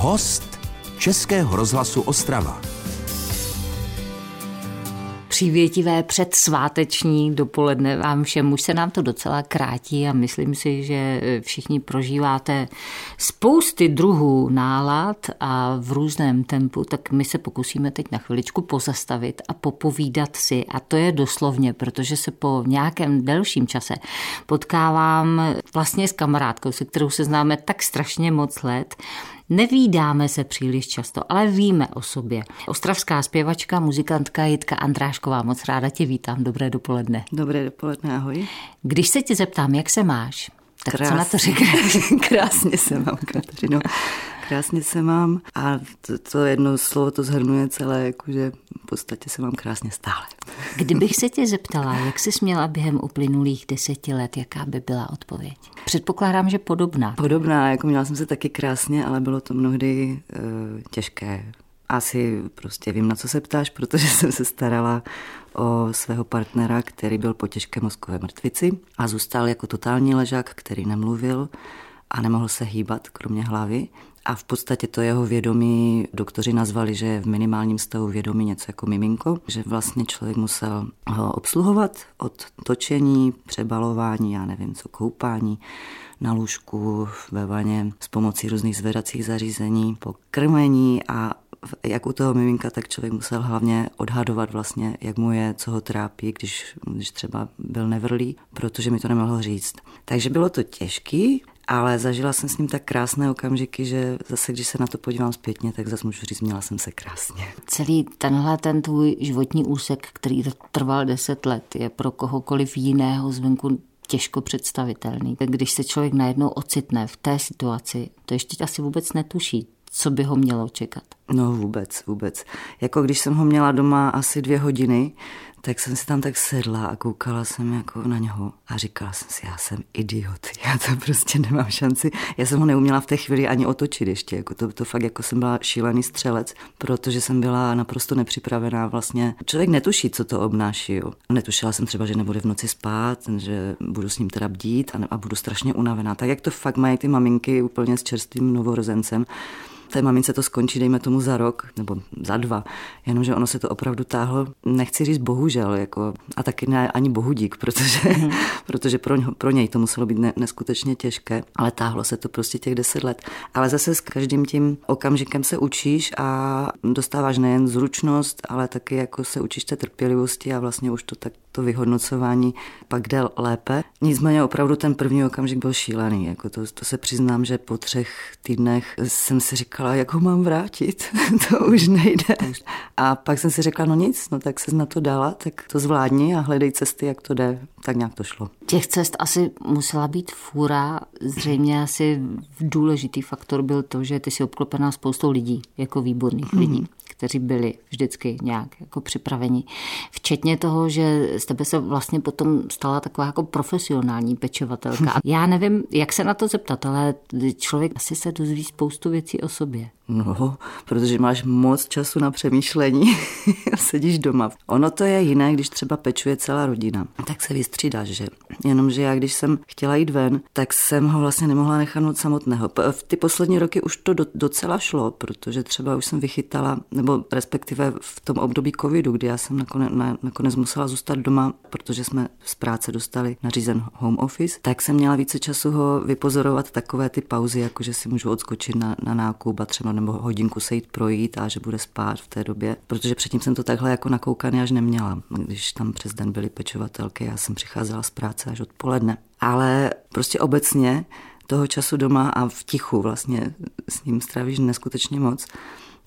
Host Českého rozhlasu Ostrava přívětivé předsváteční dopoledne vám všem. Už se nám to docela krátí a myslím si, že všichni prožíváte spousty druhů nálad a v různém tempu, tak my se pokusíme teď na chviličku pozastavit a popovídat si. A to je doslovně, protože se po nějakém delším čase potkávám vlastně s kamarádkou, se kterou se známe tak strašně moc let Nevídáme se příliš často, ale víme o sobě. Ostravská zpěvačka, muzikantka Jitka Andrášková, moc ráda tě vítám. Dobré dopoledne. Dobré dopoledne, ahoj. Když se tě zeptám, jak se máš, tak Krásně. co na to říkáš? Krásně se mám, Kateřino. Krásně se mám a to, to jedno slovo to zhrnuje celé, jakože v podstatě se mám krásně stále. Kdybych se tě zeptala, jak jsi směla během uplynulých deseti let, jaká by byla odpověď? Předpokládám, že podobná. Podobná, jako měla jsem se taky krásně, ale bylo to mnohdy uh, těžké. Asi prostě vím, na co se ptáš, protože jsem se starala o svého partnera, který byl po těžké mozkové mrtvici a zůstal jako totální ležák, který nemluvil a nemohl se hýbat, kromě hlavy. A v podstatě to jeho vědomí doktoři nazvali, že je v minimálním stavu vědomí něco jako miminko, že vlastně člověk musel ho obsluhovat od točení, přebalování, já nevím co, koupání, na lůžku, ve vaně s pomocí různých zvedacích zařízení, po krmení a jak u toho miminka, tak člověk musel hlavně odhadovat vlastně, jak mu je, co ho trápí, když, když třeba byl nevrlý, protože mi to nemohl říct. Takže bylo to těžký, ale zažila jsem s ním tak krásné okamžiky, že zase, když se na to podívám zpětně, tak zase můžu říct, měla jsem se krásně. Celý tenhle ten tvůj životní úsek, který trval deset let, je pro kohokoliv jiného zvenku těžko představitelný. Když se člověk najednou ocitne v té situaci, to ještě asi vůbec netuší, co by ho mělo čekat. No vůbec, vůbec. Jako když jsem ho měla doma asi dvě hodiny, tak jsem si tam tak sedla a koukala jsem jako na něho a říkala jsem si, já jsem idiot, já to prostě nemám šanci. Já jsem ho neuměla v té chvíli ani otočit ještě, jako to, to fakt jako jsem byla šílený střelec, protože jsem byla naprosto nepřipravená vlastně. Člověk netuší, co to obnáší. Jo. Netušila jsem třeba, že nebude v noci spát, že budu s ním teda bdít a, a budu strašně unavená. Tak jak to fakt mají ty maminky úplně s čerstvým novorozencem, té mamince to skončí, dejme tomu za rok nebo za dva, jenomže ono se to opravdu táhlo, nechci říct bohužel, jako, a taky ne ani bohudík, protože, mm. protože pro, pro něj to muselo být ne, neskutečně těžké, ale táhlo se to prostě těch deset let. Ale zase s každým tím okamžikem se učíš a dostáváš nejen zručnost, ale taky jako se učíš té trpělivosti a vlastně už to tak to vyhodnocování pak jde lépe. Nicméně opravdu ten první okamžik byl šílený. Jako to, to se přiznám, že po třech týdnech jsem si říkala, jak ho mám vrátit. to už nejde. A pak jsem si řekla, no nic, no tak se na to dala, tak to zvládni a hledej cesty, jak to jde. Tak nějak to šlo. Těch cest asi musela být fůra. Zřejmě asi důležitý faktor byl to, že ty jsi obklopená spoustou lidí, jako výborných mm. Kteří byli vždycky nějak jako připraveni. Včetně toho, že z tebe se vlastně potom stala taková jako profesionální pečovatelka. Já nevím, jak se na to zeptat, ale člověk asi se dozví spoustu věcí o sobě. No, protože máš moc času na přemýšlení a sedíš doma. Ono to je jiné, když třeba pečuje celá rodina. Tak se vystřídáš, že? Jenomže já, když jsem chtěla jít ven, tak jsem ho vlastně nemohla nechat samotného. V ty poslední roky už to docela šlo, protože třeba už jsem vychytala, nebo respektive v tom období covidu, kdy já jsem nakonec, nakonec musela zůstat doma, protože jsme z práce dostali nařízen home office, tak jsem měla více času ho vypozorovat takové ty pauzy, jako že si můžu odskočit na, na nákup a třeba nebo hodinku se jít projít a že bude spát v té době, protože předtím jsem to takhle jako nakoukaný až neměla. Když tam přes den byly pečovatelky, já jsem přicházela z práce až odpoledne. Ale prostě obecně toho času doma a v tichu vlastně s ním strávíš neskutečně moc.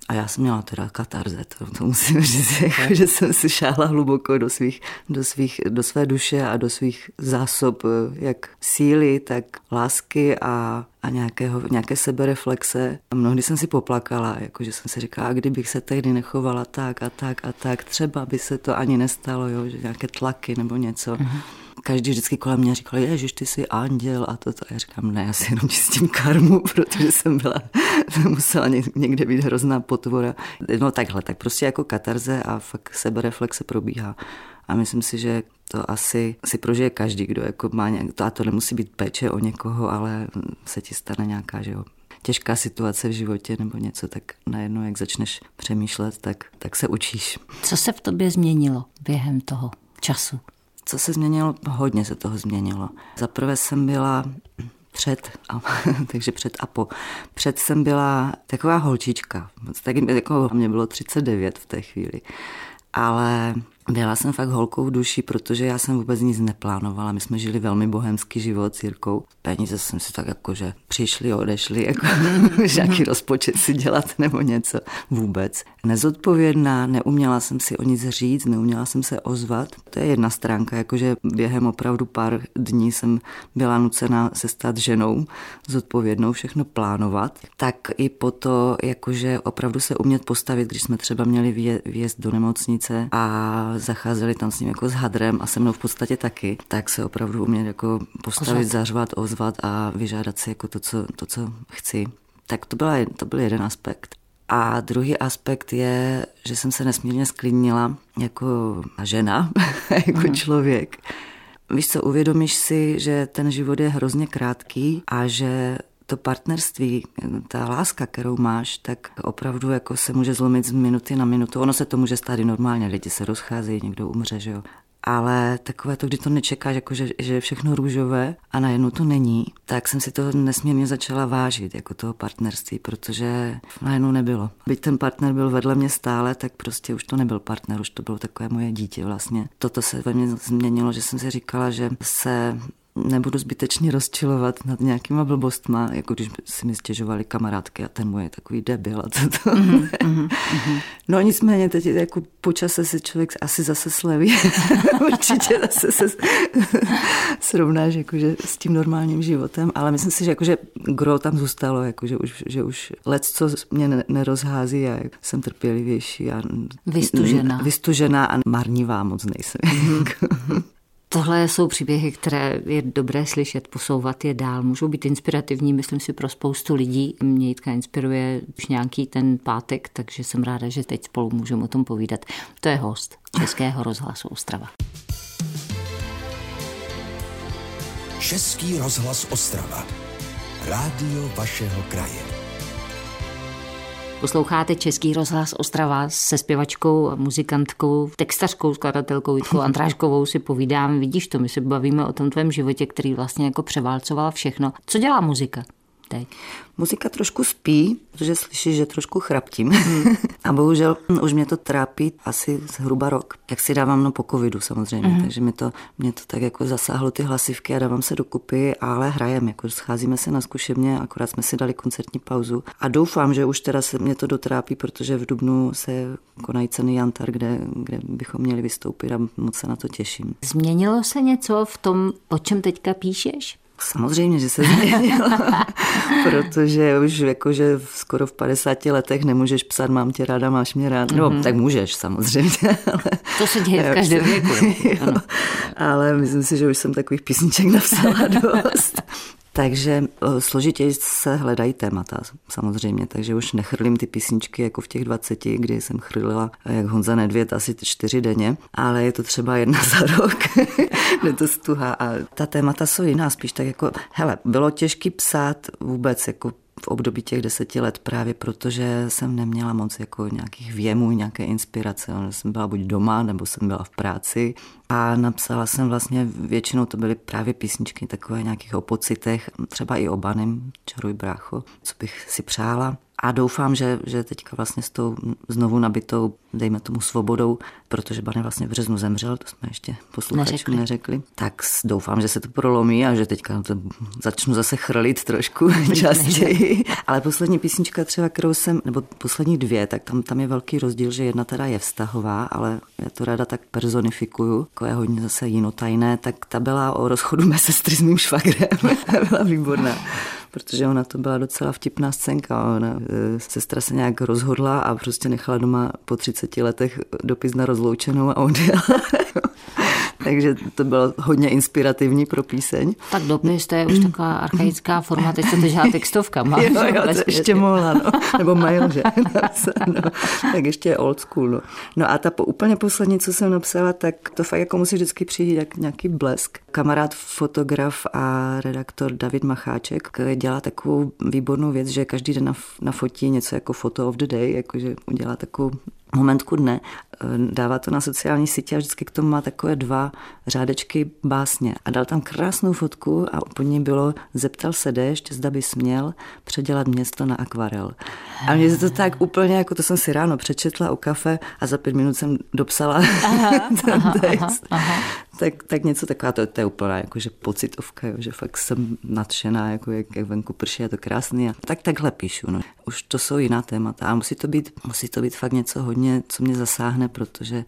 A já jsem měla teda katarze, to, to musím říct, jako, že jsem si šáhla hluboko do, svých, do, svých, do své duše a do svých zásob, jak síly, tak lásky a, a nějakého, nějaké sebereflexe. A mnohdy jsem si poplakala, jakože jsem si říkala, a kdybych se tehdy nechovala tak a tak a tak, třeba by se to ani nestalo, jo, že nějaké tlaky nebo něco. Mm-hmm každý vždycky kolem mě říkal, ježiš, ty jsi anděl a to, to. Já říkám, ne, já si jenom čistím karmu, protože jsem byla, musela někde být hrozná potvora. No takhle, tak prostě jako katarze a fakt sebereflexe probíhá. A myslím si, že to asi si prožije každý, kdo jako má nějak, to, a to nemusí být péče o někoho, ale se ti stane nějaká, že jo, těžká situace v životě nebo něco, tak najednou, jak začneš přemýšlet, tak, tak se učíš. Co se v tobě změnilo během toho času? Co se změnilo? Hodně se toho změnilo. Za prvé jsem byla před, a, takže před a po. Před jsem byla taková holčička, tak jako mě bylo 39 v té chvíli, ale byla jsem fakt holkou v duši, protože já jsem vůbec nic neplánovala. My jsme žili velmi bohemský život s Jirkou. Peníze jsem si tak jako, že přišli, odešli, jako žádný rozpočet si dělat nebo něco. Vůbec. Nezodpovědná, neuměla jsem si o nic říct, neuměla jsem se ozvat. To je jedna stránka, jakože během opravdu pár dní jsem byla nucena se stát ženou, zodpovědnou, všechno plánovat. Tak i po to, jakože opravdu se umět postavit, když jsme třeba měli vjezd do nemocnice a zacházeli tam s ním jako s hadrem a se mnou v podstatě taky, tak se opravdu umět jako postavit, Pořád. zařvat, ozvat a vyžádat si jako to, co, to, co chci. Tak to, byla, to byl jeden aspekt. A druhý aspekt je, že jsem se nesmírně sklidnila jako žena, jako mm. člověk. Víš co, uvědomíš si, že ten život je hrozně krátký a že to partnerství, ta láska, kterou máš, tak opravdu jako se může zlomit z minuty na minutu. Ono se to může stát i normálně, lidi se rozcházejí, někdo umře, že jo. Ale takové to, kdy to nečekáš, jako že, že je všechno růžové a najednou to není, tak jsem si to nesmírně začala vážit, jako toho partnerství, protože najednou nebylo. Byť ten partner byl vedle mě stále, tak prostě už to nebyl partner, už to bylo takové moje dítě vlastně. Toto se ve mně změnilo, že jsem si říkala, že se nebudu zbytečně rozčilovat nad nějakýma blbostma, jako když si mi stěžovali kamarádky a ten můj je takový debil a co to. Mm-hmm, mm-hmm. No nicméně teď jako po čase si člověk asi zase sleví. Určitě zase se srovnáš jakože s tím normálním životem, ale myslím si, že jakože gro tam zůstalo, jakože už, že už let, co mě nerozhází a jsem trpělivější a vystužená. vystužená a marnivá moc nejsem. Mm-hmm. Tohle jsou příběhy, které je dobré slyšet, posouvat je dál. Můžou být inspirativní, myslím si, pro spoustu lidí. Mě Jitka inspiruje už nějaký ten pátek, takže jsem ráda, že teď spolu můžeme o tom povídat. To je host Českého rozhlasu Ostrava. Český rozhlas Ostrava. Rádio vašeho kraje. Posloucháte Český rozhlas Ostrava se zpěvačkou, muzikantkou, textařkou, skladatelkou Jitkou Andráškovou si povídám. Vidíš to, my se bavíme o tom tvém životě, který vlastně jako převálcoval všechno. Co dělá muzika? Teď? Muzika trošku spí, protože slyšíš, že trošku chraptím. Hmm. a bohužel už mě to trápí asi zhruba rok. Jak si dávám no po covidu samozřejmě, hmm. takže mě to, mě to tak jako zasáhlo ty hlasivky a dávám se dokupy, ale hrajem, jako scházíme se na zkušebně, akorát jsme si dali koncertní pauzu a doufám, že už teda se mě to dotrápí, protože v Dubnu se konají ceny Jantar, kde, kde bychom měli vystoupit a moc se na to těším. Změnilo se něco v tom, o čem teďka píšeš? Samozřejmě, že se změnilo, protože už jakože skoro v 50 letech nemůžeš psát mám tě ráda, máš mě rád. No, mm-hmm. tak můžeš samozřejmě. Ale... To se děje v každém věku. jo, ale myslím si, že už jsem takových písniček napsala dost. Takže složitěji se hledají témata samozřejmě, takže už nechrlím ty písničky jako v těch 20, kdy jsem chrlila jak Honza Nedvěd asi čtyři denně, ale je to třeba jedna za rok, kde to stuha a ta témata jsou jiná, spíš tak jako, hele, bylo těžký psát vůbec jako v období těch deseti let právě protože jsem neměla moc jako nějakých věmů, nějaké inspirace. Jsem byla buď doma, nebo jsem byla v práci a napsala jsem vlastně, většinou to byly právě písničky takové nějakých o pocitech, třeba i o Banem, Čaruj brácho, co bych si přála. A doufám, že, že teďka vlastně s tou znovu nabitou, dejme tomu svobodou, protože Bane vlastně v březnu zemřel, to jsme ještě posluchačům neřekli. neřekli, tak doufám, že se to prolomí a že teďka to začnu zase chrlit trošku častěji. Ale poslední písnička třeba, kterou jsem, nebo poslední dvě, tak tam, tam je velký rozdíl, že jedna teda je vztahová, ale já to ráda tak personifikuju, jako je hodně zase jinotajné, tak ta byla o rozchodu mé sestry s mým švagrem. byla výborná protože ona to byla docela vtipná scénka. Ona, e, sestra se nějak rozhodla a prostě nechala doma po 30 letech dopis na rozloučenou a odjela. Takže to bylo hodně inspirativní pro píseň. Tak dopis, to je už taková archaická forma, teď se to dělá textovka. jo, jo, to ještě mohla, no. nebo mail, že? no, tak ještě je old school. No. no a ta po, úplně poslední, co jsem napsala, tak to fakt jako musí vždycky přijít jak nějaký blesk. Kamarád, fotograf a redaktor David Macháček dělá takovou výbornou věc, že každý den nafotí něco jako photo of the day, jakože udělá takovou momentku dne, dává to na sociální sítě a vždycky k tomu má takové dva řádečky básně. A dal tam krásnou fotku a pod ní bylo zeptal se déšť, zda by směl předělat město na akvarel. A mě se to tak úplně, jako to jsem si ráno přečetla u kafe a za pět minut jsem dopsala aha, ten aha, text. Aha, aha. Tak, tak něco taková, to, to je úplná jakože pocitovka, jo, že fakt jsem nadšená, jako jak, jak venku prší, je to krásný. A tak takhle píšu. No. Už to jsou jiná témata a musí to být, musí to být fakt něco hodně, co mě zasáhne, protože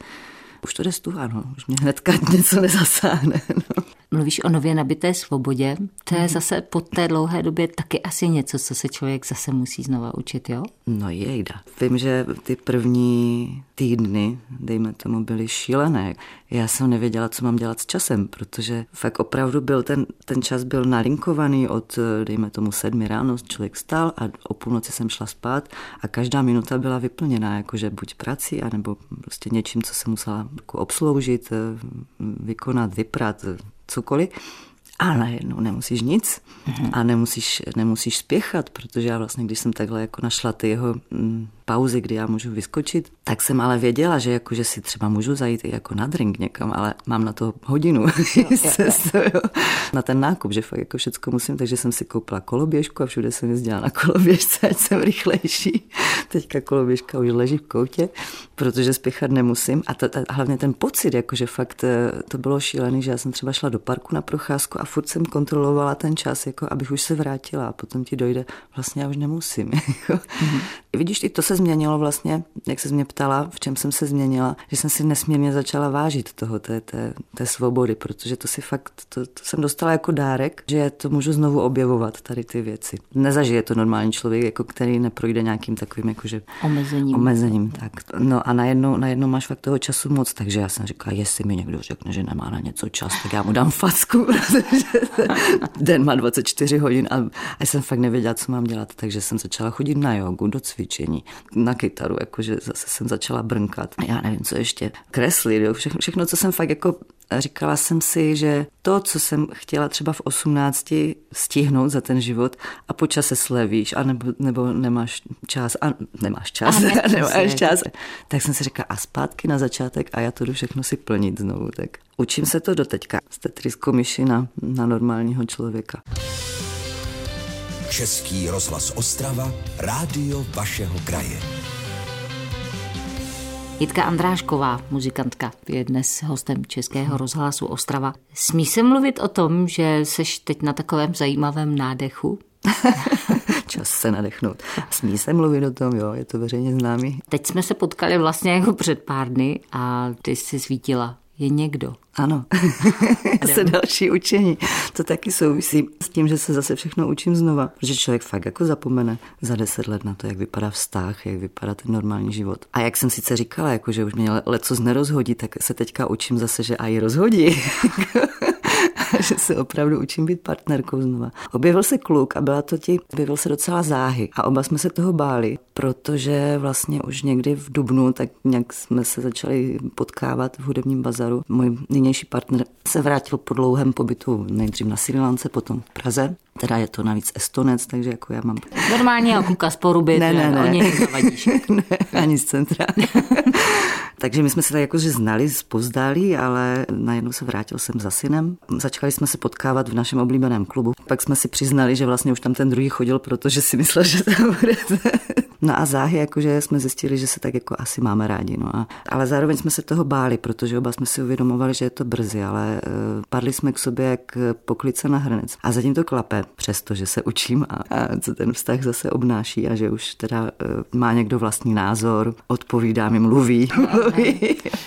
už to jde stuha, no. už mě hnedka něco nezasáhne. No. Mluvíš o nově nabité svobodě, to je mhm. zase po té dlouhé době taky asi něco, co se člověk zase musí znova učit, jo? No jejda. Vím, že ty první týdny, dejme tomu, byly šílené. Já jsem nevěděla, co mám dělat s časem, protože fakt opravdu byl ten, ten čas byl nalinkovaný od, dejme tomu, sedmi ráno, člověk stál a o půlnoci jsem šla spát a každá minuta byla vyplněná, jakože buď prací, anebo prostě něčím, co se musela obsloužit, vykonat, vyprat, cokoliv. A najednou nemusíš nic a nemusíš, nemusíš spěchat, protože já vlastně, když jsem takhle jako našla ty jeho mm, pauzy, kdy já můžu vyskočit, tak jsem ale věděla, že, jako, že si třeba můžu zajít i jako na drink někam, ale mám na to hodinu jo, jo, jo. na ten nákup, že fakt jako všecko musím, takže jsem si koupila koloběžku a všude jsem jezdila na koloběžce, ať jsem rychlejší. Teďka koloběžka už leží v koutě, protože spěchat nemusím. A, to, a hlavně ten pocit, jako že fakt eh, to bylo šílený, že já jsem třeba šla do parku na procházku a furt jsem kontrolovala ten čas, jako abych už se vrátila a potom ti dojde, vlastně já už nemusím. mm-hmm. Vidíš, i to se změnilo vlastně, jak se mě ptala, v čem jsem se změnila, že jsem si nesmírně začala vážit toho, té, té, té svobody, protože to si fakt, to, to jsem dostala jako dárek, že to můžu znovu objevovat, tady ty věci. Nezažije to normální člověk, jako který neprojde nějakým takovým jakože omezením. omezením tak. No a najednou, najednou máš fakt toho času moc, takže já jsem říkala, jestli mi někdo řekne, že nemá na něco čas, tak já mu dám facku, den má 24 hodin a, a jsem fakt nevěděla, co mám dělat, takže jsem začala chodit na jogu, do cvičení, na kytaru, jakože zase jsem začala brnkat. Já nevím, co ještě, kreslit, jo, všechno, všechno, co jsem fakt jako říkala jsem si, že to, co jsem chtěla třeba v 18 stihnout za ten život a po čase slevíš, a nebo, nebo nemáš čas, a nemáš čas, a nemáš čas, tak jsem si říkala a zpátky na začátek a já to jdu všechno si plnit znovu. Tak učím se to do teďka z Tetriskou myši na, na normálního člověka. Český rozhlas Ostrava, rádio vašeho kraje. Jitka Andrášková, muzikantka, je dnes hostem Českého rozhlasu Ostrava. Smí se mluvit o tom, že seš teď na takovém zajímavém nádechu? Čas se nadechnout. Smí se mluvit o tom, jo, je to veřejně známý. Teď jsme se potkali vlastně jako před pár dny a ty jsi svítila je někdo. Ano, se další učení. To taky souvisí s tím, že se zase všechno učím znova. Protože člověk fakt jako zapomene za deset let na to, jak vypadá vztah, jak vypadá ten normální život. A jak jsem sice říkala, jako, že už mě leco nerozhodí, tak se teďka učím zase, že a rozhodí. že se opravdu učím být partnerkou znova. Objevil se kluk a byla to ti, objevil se docela záhy a oba jsme se toho báli, protože vlastně už někdy v Dubnu tak nějak jsme se začali potkávat v hudebním bazaru. Můj nynější partner se vrátil po dlouhém pobytu nejdřív na Sri Lance, potom v Praze. Teda je to navíc estonec, takže jako já mám... Normálně kluka z poruby, ne, ne, ne. o něj ne, ani z centra. Takže my jsme se tak jakože znali zpozdálí, ale najednou se vrátil jsem za synem. Začali jsme se potkávat v našem oblíbeném klubu. Pak jsme si přiznali, že vlastně už tam ten druhý chodil, protože si myslel, že tam bude. No a záhy, jakože jsme zjistili, že se tak jako asi máme rádi. No a, ale zároveň jsme se toho báli, protože oba jsme si uvědomovali, že je to brzy, ale uh, padli jsme k sobě jak poklice na hrnec. A zatím to klape, přestože se učím a, a co ten vztah zase obnáší a že už teda uh, má někdo vlastní názor, odpovídá mi, mluví.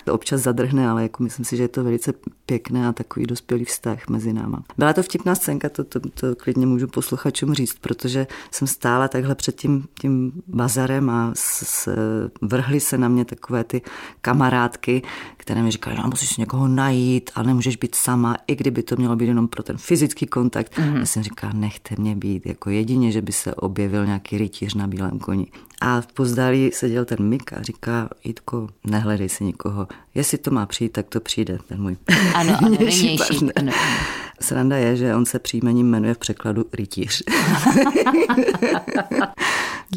to občas zadrhne, ale jako myslím si, že je to velice pěkné a takový dospělý vztah mezi náma. Byla to vtipná scénka, to, to, to klidně můžu posluchačům říct, protože jsem stála takhle před tím, tím bazarem a s, s, vrhly se na mě takové ty kamarádky, které mi říkali, no, musíš někoho najít a nemůžeš být sama, i kdyby to mělo být jenom pro ten fyzický kontakt. Mm-hmm. Já jsem říkala, nechte mě být, jako jedině, že by se objevil nějaký rytíř na bílém koni. A v pozdálí seděl ten Mik a říká, Jitko, nehledej si nikoho. Jestli to má přijít, tak to přijde, ten můj Ano, ano, nynější, ano. Sranda je, že on se příjmením jmenuje v překladu rytíř.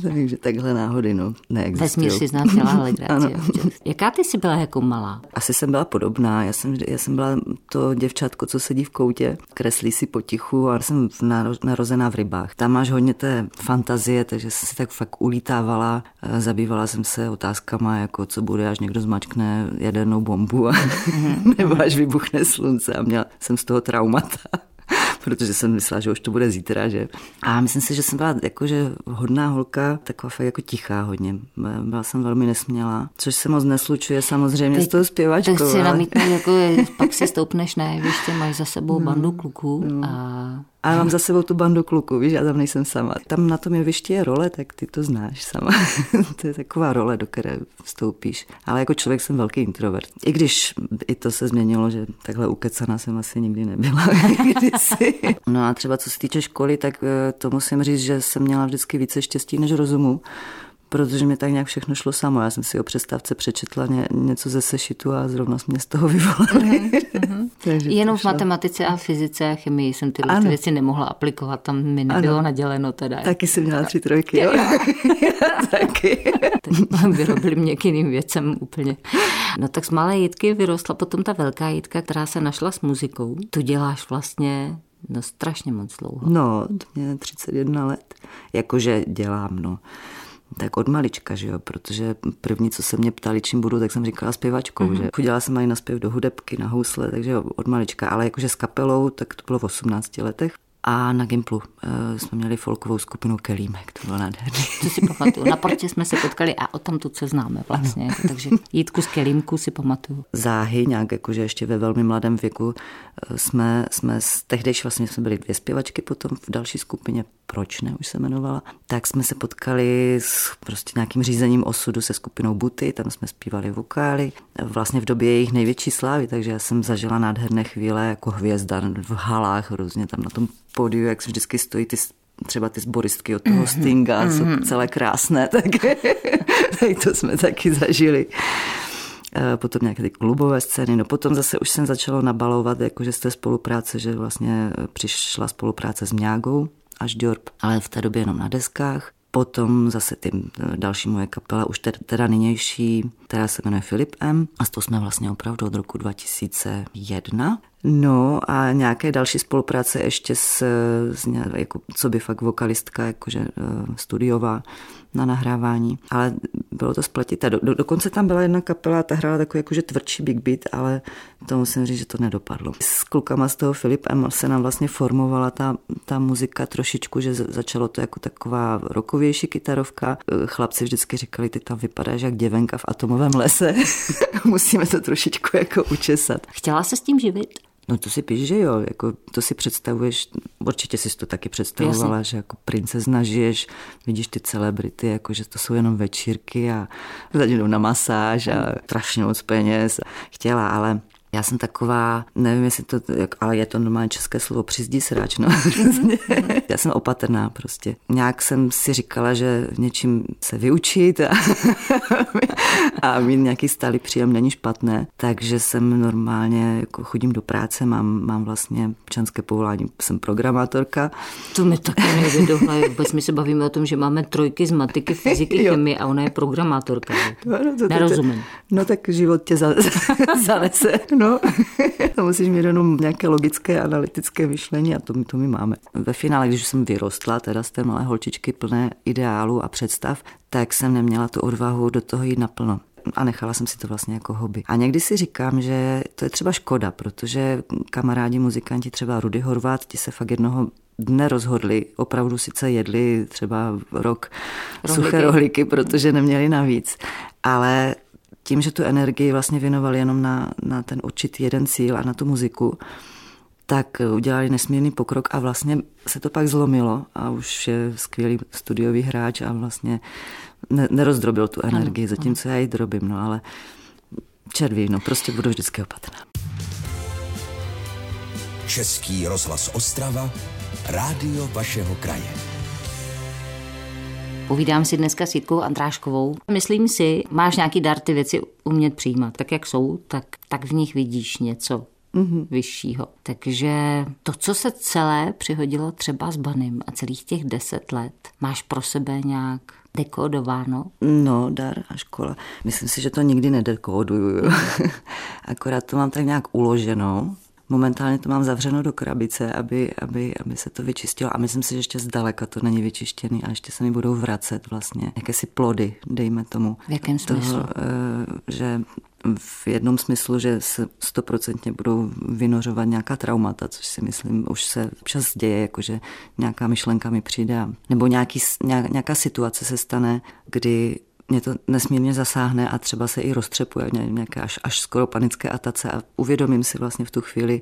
Takže takhle náhody, no, neexistují. Vesmír si znám dělá legraci. Jaká ty jsi byla jako malá? Asi jsem byla podobná. Já jsem, já jsem byla to děvčátko, co sedí v koutě, kreslí si potichu a jsem narozená v rybách. Tam máš hodně té fantazie, takže jsem si tak fakt ulítávala. Zabývala jsem se otázkama, jako co bude, až někdo zmačkne jadernou bombu a nebo až vybuchne slunce a měla jsem z toho traumata protože jsem myslela, že už to bude zítra, že. A myslím si, že jsem byla jakože hodná holka, taková fakt jako tichá hodně. Byla jsem velmi nesmělá, což se moc neslučuje samozřejmě Teď, s tou zpěvačkou. Tak si ale... namítnout, jako pak si stoupneš na jeviště, máš za sebou no, bandu kluků no. a a mám za sebou tu bandu kluků, víš, já tam nejsem sama. Tam na tom jevišti je role, tak ty to znáš sama. to je taková role, do které vstoupíš. Ale jako člověk jsem velký introvert. I když i to se změnilo, že takhle ukecaná jsem asi nikdy nebyla. no a třeba co se týče školy, tak eh, to musím říct, že jsem měla vždycky více štěstí než rozumu protože mi tak nějak všechno šlo samo. Já jsem si o přestávce přečetla ně, něco ze sešitu a zrovna mě z toho vyvolali. Mm-hmm. Jenom v matematice a fyzice a chemii jsem tyhle ty věci nemohla aplikovat, tam mi nebylo ano. naděleno teda. Taky jsem měla tři trojky, jo? Taky. Vyrobili mě k jiným věcem úplně. No tak z malé jitky vyrostla potom ta velká jitka, která se našla s muzikou. Tu děláš vlastně No strašně moc dlouho. No, mě 31 let. Jakože dělám, no tak od malička, že jo, protože první, co se mě ptali, čím budu, tak jsem říkala zpěvačkou, mm-hmm. že chodila jsem i na zpěv do hudebky, na housle, takže od malička, ale jakože s kapelou, tak to bylo v 18 letech. A na Gimplu uh, jsme měli folkovou skupinu Kelímek, to bylo nádherný. To si pamatuju. Na portě jsme se potkali a o tam tu se známe vlastně. Ano. Takže Jítku z Kelímku si pamatuju. Záhy nějak, jakože ještě ve velmi mladém věku eh, jsme, jsme tehdejš vlastně jsme byli dvě zpěvačky potom v další skupině proč ne, už se jmenovala, tak jsme se potkali s prostě nějakým řízením osudu se skupinou Buty, tam jsme zpívali vokály, vlastně v době jejich největší slávy, takže já jsem zažila nádherné chvíle jako hvězda v halách, různě tam na tom pódiu, jak vždycky stojí ty třeba ty zboristky od toho mhm. Stinga, mm-hmm. jsou mhm. celé krásné, tak, tak to jsme taky zažili eh, potom nějaké ty klubové scény, no potom zase už jsem začala nabalovat, jakože z té spolupráce, že vlastně přišla spolupráce s Mňágou, až Diorp, ale v té době jenom na deskách. Potom zase ty další moje kapela, už teda nynější, která se jmenuje Filip M. A s to jsme vlastně opravdu od roku 2001. No a nějaké další spolupráce ještě s, s jako, co by fakt vokalistka, jakože uh, studiová na nahrávání, ale bylo to spletité. Do, do, dokonce tam byla jedna kapela, ta hrála takový jakože tvrdší big beat, ale to musím říct, že to nedopadlo. S klukama z toho Filip M se nám vlastně formovala ta, ta muzika trošičku, že začalo to jako taková rokovější kytarovka. Chlapci vždycky říkali, ty tam vypadáš jak děvenka v atomovém lese. Musíme to trošičku jako učesat. Chtěla se s tím živit? No to si píš, že jo, jako to si představuješ, určitě jsi to taky představovala, Jasně. že jako princezna žiješ, vidíš ty celebrity, jako že to jsou jenom večírky a jdou na masáž a strašně moc peněz. Chtěla, ale já jsem taková, nevím, jestli to, ale je to normálně české slovo, přizdí sráč, no. Já jsem opatrná prostě. Nějak jsem si říkala, že něčím se vyučit a, a mít nějaký stálý příjem není špatné, takže jsem normálně, jako chodím do práce, mám, mám vlastně občanské povolání, jsem programátorka. To mi taky nejde. Vůbec my se bavíme o tom, že máme trojky z matiky, fyziky, chemie a ona je programátorka. No, no, to, Nerozumím. To, no tak život tě za, zanese no. to musíš mít jenom nějaké logické, analytické myšlení a to, my, to my máme. Ve finále, když jsem vyrostla, teda z té malé holčičky plné ideálů a představ, tak jsem neměla tu odvahu do toho jít naplno a nechala jsem si to vlastně jako hobby. A někdy si říkám, že to je třeba škoda, protože kamarádi muzikanti, třeba Rudy Horvát, ti se fakt jednoho dne rozhodli, opravdu sice jedli třeba rok rohlíky. suché rohlíky, protože neměli navíc, ale tím, že tu energii vlastně věnovali jenom na, na ten určitý jeden cíl a na tu muziku, tak udělali nesmírný pokrok a vlastně se to pak zlomilo a už je skvělý studiový hráč a vlastně ne, nerozdrobil tu energii, ano, zatímco ano. já ji drobím, no ale červí, no prostě budu vždycky opatrná. Český rozhlas Ostrava, rádio vašeho kraje. Povídám si dneska s Jitkou Andráškovou. Myslím si, máš nějaký dar ty věci umět přijímat. Tak jak jsou, tak, tak v nich vidíš něco mm-hmm. vyššího. Takže to, co se celé přihodilo třeba s Banem a celých těch deset let, máš pro sebe nějak dekódováno? No, dar a škola. Myslím si, že to nikdy nedekóduju. Akorát to mám tak nějak uloženo. Momentálně to mám zavřeno do krabice, aby, aby, aby se to vyčistilo. A myslím si, že ještě zdaleka to není vyčištěný a ještě se mi budou vracet vlastně jakési plody, dejme tomu. V jakém smyslu? Toho, eh, že v jednom smyslu, že se stoprocentně budou vynořovat nějaká traumata, což si myslím už se občas děje, jakože nějaká myšlenka mi přijde, nebo nějaký, nějaká situace se stane, kdy mě to nesmírně zasáhne a třeba se i roztřepuje nějaké až, až skoro panické atace a uvědomím si vlastně v tu chvíli,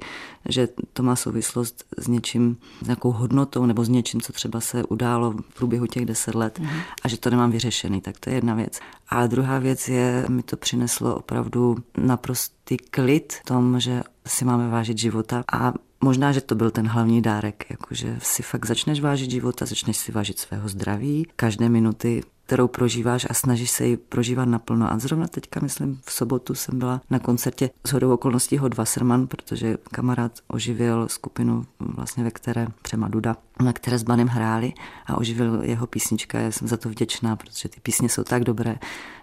že to má souvislost s něčím, s nějakou hodnotou nebo s něčím, co třeba se událo v průběhu těch deset let mm. a že to nemám vyřešený, tak to je jedna věc. A druhá věc je, mi to přineslo opravdu naprostý klid v tom, že si máme vážit života a Možná, že to byl ten hlavní dárek, jakože si fakt začneš vážit života, začneš si vážit svého zdraví, každé minuty kterou prožíváš a snažíš se ji prožívat naplno. A zrovna teďka, myslím, v sobotu jsem byla na koncertě s hodou okolností Hod Wasserman, protože kamarád oživil skupinu, vlastně ve které Přema Duda, na které s Banem hráli a oživil jeho písnička. Já jsem za to vděčná, protože ty písně jsou tak dobré,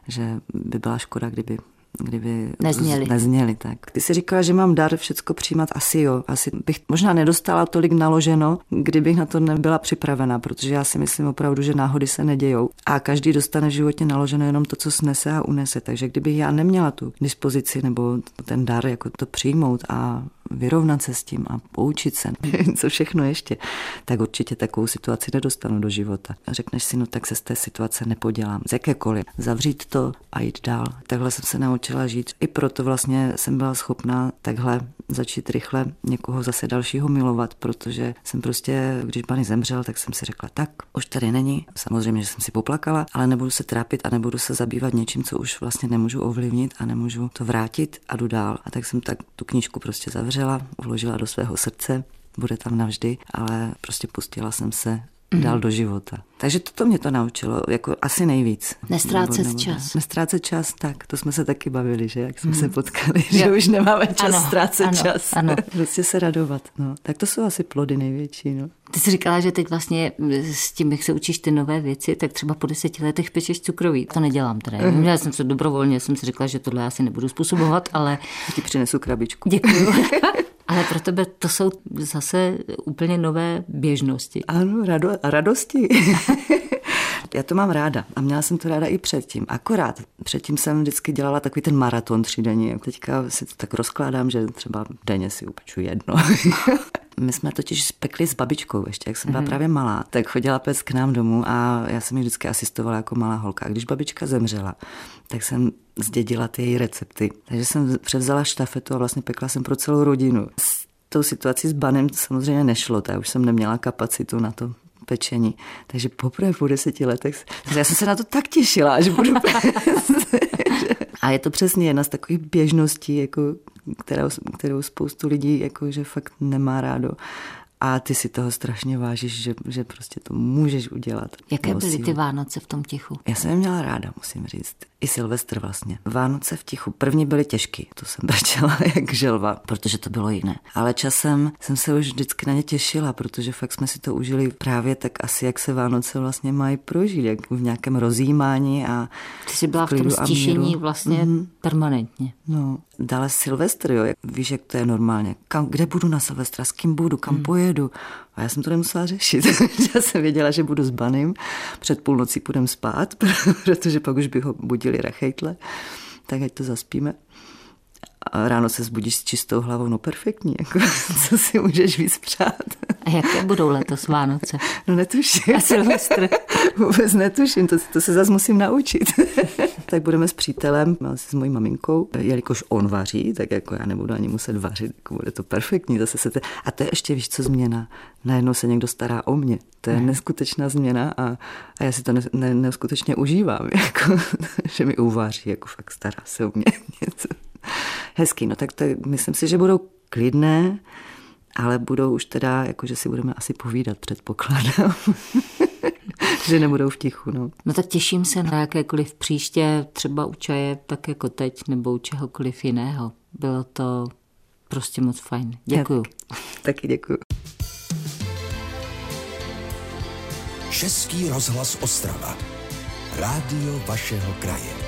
že by byla škoda, kdyby kdyby nezněli. nezněli. Tak. Ty jsi říkala, že mám dar všecko přijímat, asi jo. Asi bych možná nedostala tolik naloženo, kdybych na to nebyla připravena, protože já si myslím opravdu, že náhody se nedějou. A každý dostane v životě naloženo jenom to, co snese a unese. Takže kdybych já neměla tu dispozici nebo ten dar, jako to přijmout a vyrovnat se s tím a poučit se, co všechno ještě, tak určitě takovou situaci nedostanu do života. A řekneš si, no tak se z té situace nepodělám, z jakékoliv. Zavřít to a jít dál. Takhle jsem se naučila žít. I proto vlastně jsem byla schopná takhle začít rychle někoho zase dalšího milovat, protože jsem prostě, když Bany zemřel, tak jsem si řekla, tak už tady není. Samozřejmě, že jsem si poplakala, ale nebudu se trápit a nebudu se zabývat něčím, co už vlastně nemůžu ovlivnit a nemůžu to vrátit a jdu dál. A tak jsem tak tu knížku prostě zavřela, uložila do svého srdce, bude tam navždy, ale prostě pustila jsem se mm. dál do života. Takže toto mě to naučilo, jako asi nejvíc. Nestrácet nebo, nebo, čas. Nestrácet čas, tak, to jsme se taky bavili, že jak jsme mm. se potkali, jo. že už nemáme čas ano, ztrácet ano, čas. Ano. prostě se radovat. No. Tak to jsou asi plody největší. No. Ty jsi říkala, že teď vlastně s tím, jak se učíš ty nové věci, tak třeba po deseti letech pečeš cukroví. To nedělám teda. Mm. Já jsem se dobrovolně, jsem si řekla, že tohle asi nebudu způsobovat, ale... Ti přinesu krabičku. Děkuji. Ale pro tebe to jsou zase úplně nové běžnosti. Ano, rado, radosti. Já to mám ráda a měla jsem to ráda i předtím. Akorát předtím jsem vždycky dělala takový ten maraton třídenní. Teďka si to tak rozkládám, že třeba denně si upeču jedno. My jsme totiž spekli s babičkou ještě, jak jsem byla mm-hmm. právě malá, tak chodila pec k nám domů a já jsem ji vždycky asistovala jako malá holka. A když babička zemřela, tak jsem zdědila ty její recepty. Takže jsem převzala štafetu a vlastně pekla jsem pro celou rodinu. S tou situací s banem samozřejmě nešlo, tak už jsem neměla kapacitu na to pečení. Takže poprvé po deseti letech, já jsem se na to tak těšila, až budu A je to přesně jedna z takových běžností, jako, kterou, kterou spoustu lidí jakože fakt nemá rádo. A ty si toho strašně vážíš, že, že prostě to můžeš udělat. Jaké byly ty Vánoce v tom tichu? Já jsem je měla ráda, musím říct i Silvestr vlastně. Vánoce v tichu. První byly těžký, to jsem brečela jak želva, protože to bylo jiné. Ale časem jsem se už vždycky na ně těšila, protože fakt jsme si to užili právě tak asi, jak se Vánoce vlastně mají prožít, jak v nějakém rozjímání a Ty jsi byla v, v tom stišení vlastně mm-hmm. permanentně. No, dále Silvestr, jo, jak, víš, jak to je normálně. Kam, kde budu na Silvestra, s kým budu, kam mm. pojedu. A já jsem to nemusela řešit. já jsem věděla, že budu s Banem, před půlnocí půjdem spát, protože pak už by ho budili rachejtle, tak ať to zaspíme. A ráno se zbudíš s čistou hlavou, no perfektní, jako, co si můžeš víc přát. A jaké budou letos Vánoce? No netuším. A Silvestr? Vůbec netuším, to, to se zase musím naučit. Tak budeme s přítelem, asi s mojí maminkou, jelikož on vaří, tak jako já nebudu ani muset vařit, jako bude to perfektní. Zase se te... A to je ještě, víš co, změna. Najednou se někdo stará o mě. To je neskutečná změna a, a já si to ne, ne, neskutečně užívám, jako, že mi uvaří, jako fakt stará se o mě. Něco. Hezký, no tak to, myslím si, že budou klidné, ale budou už teda, jakože si budeme asi povídat, předpokládám. že nebudou v tichu. No. no tak těším se na jakékoliv příště, třeba u čaje, tak jako teď, nebo u čehokoliv jiného. Bylo to prostě moc fajn. Děkuju. Já, taky děkuju. Český rozhlas Ostrava. Rádio vašeho kraje.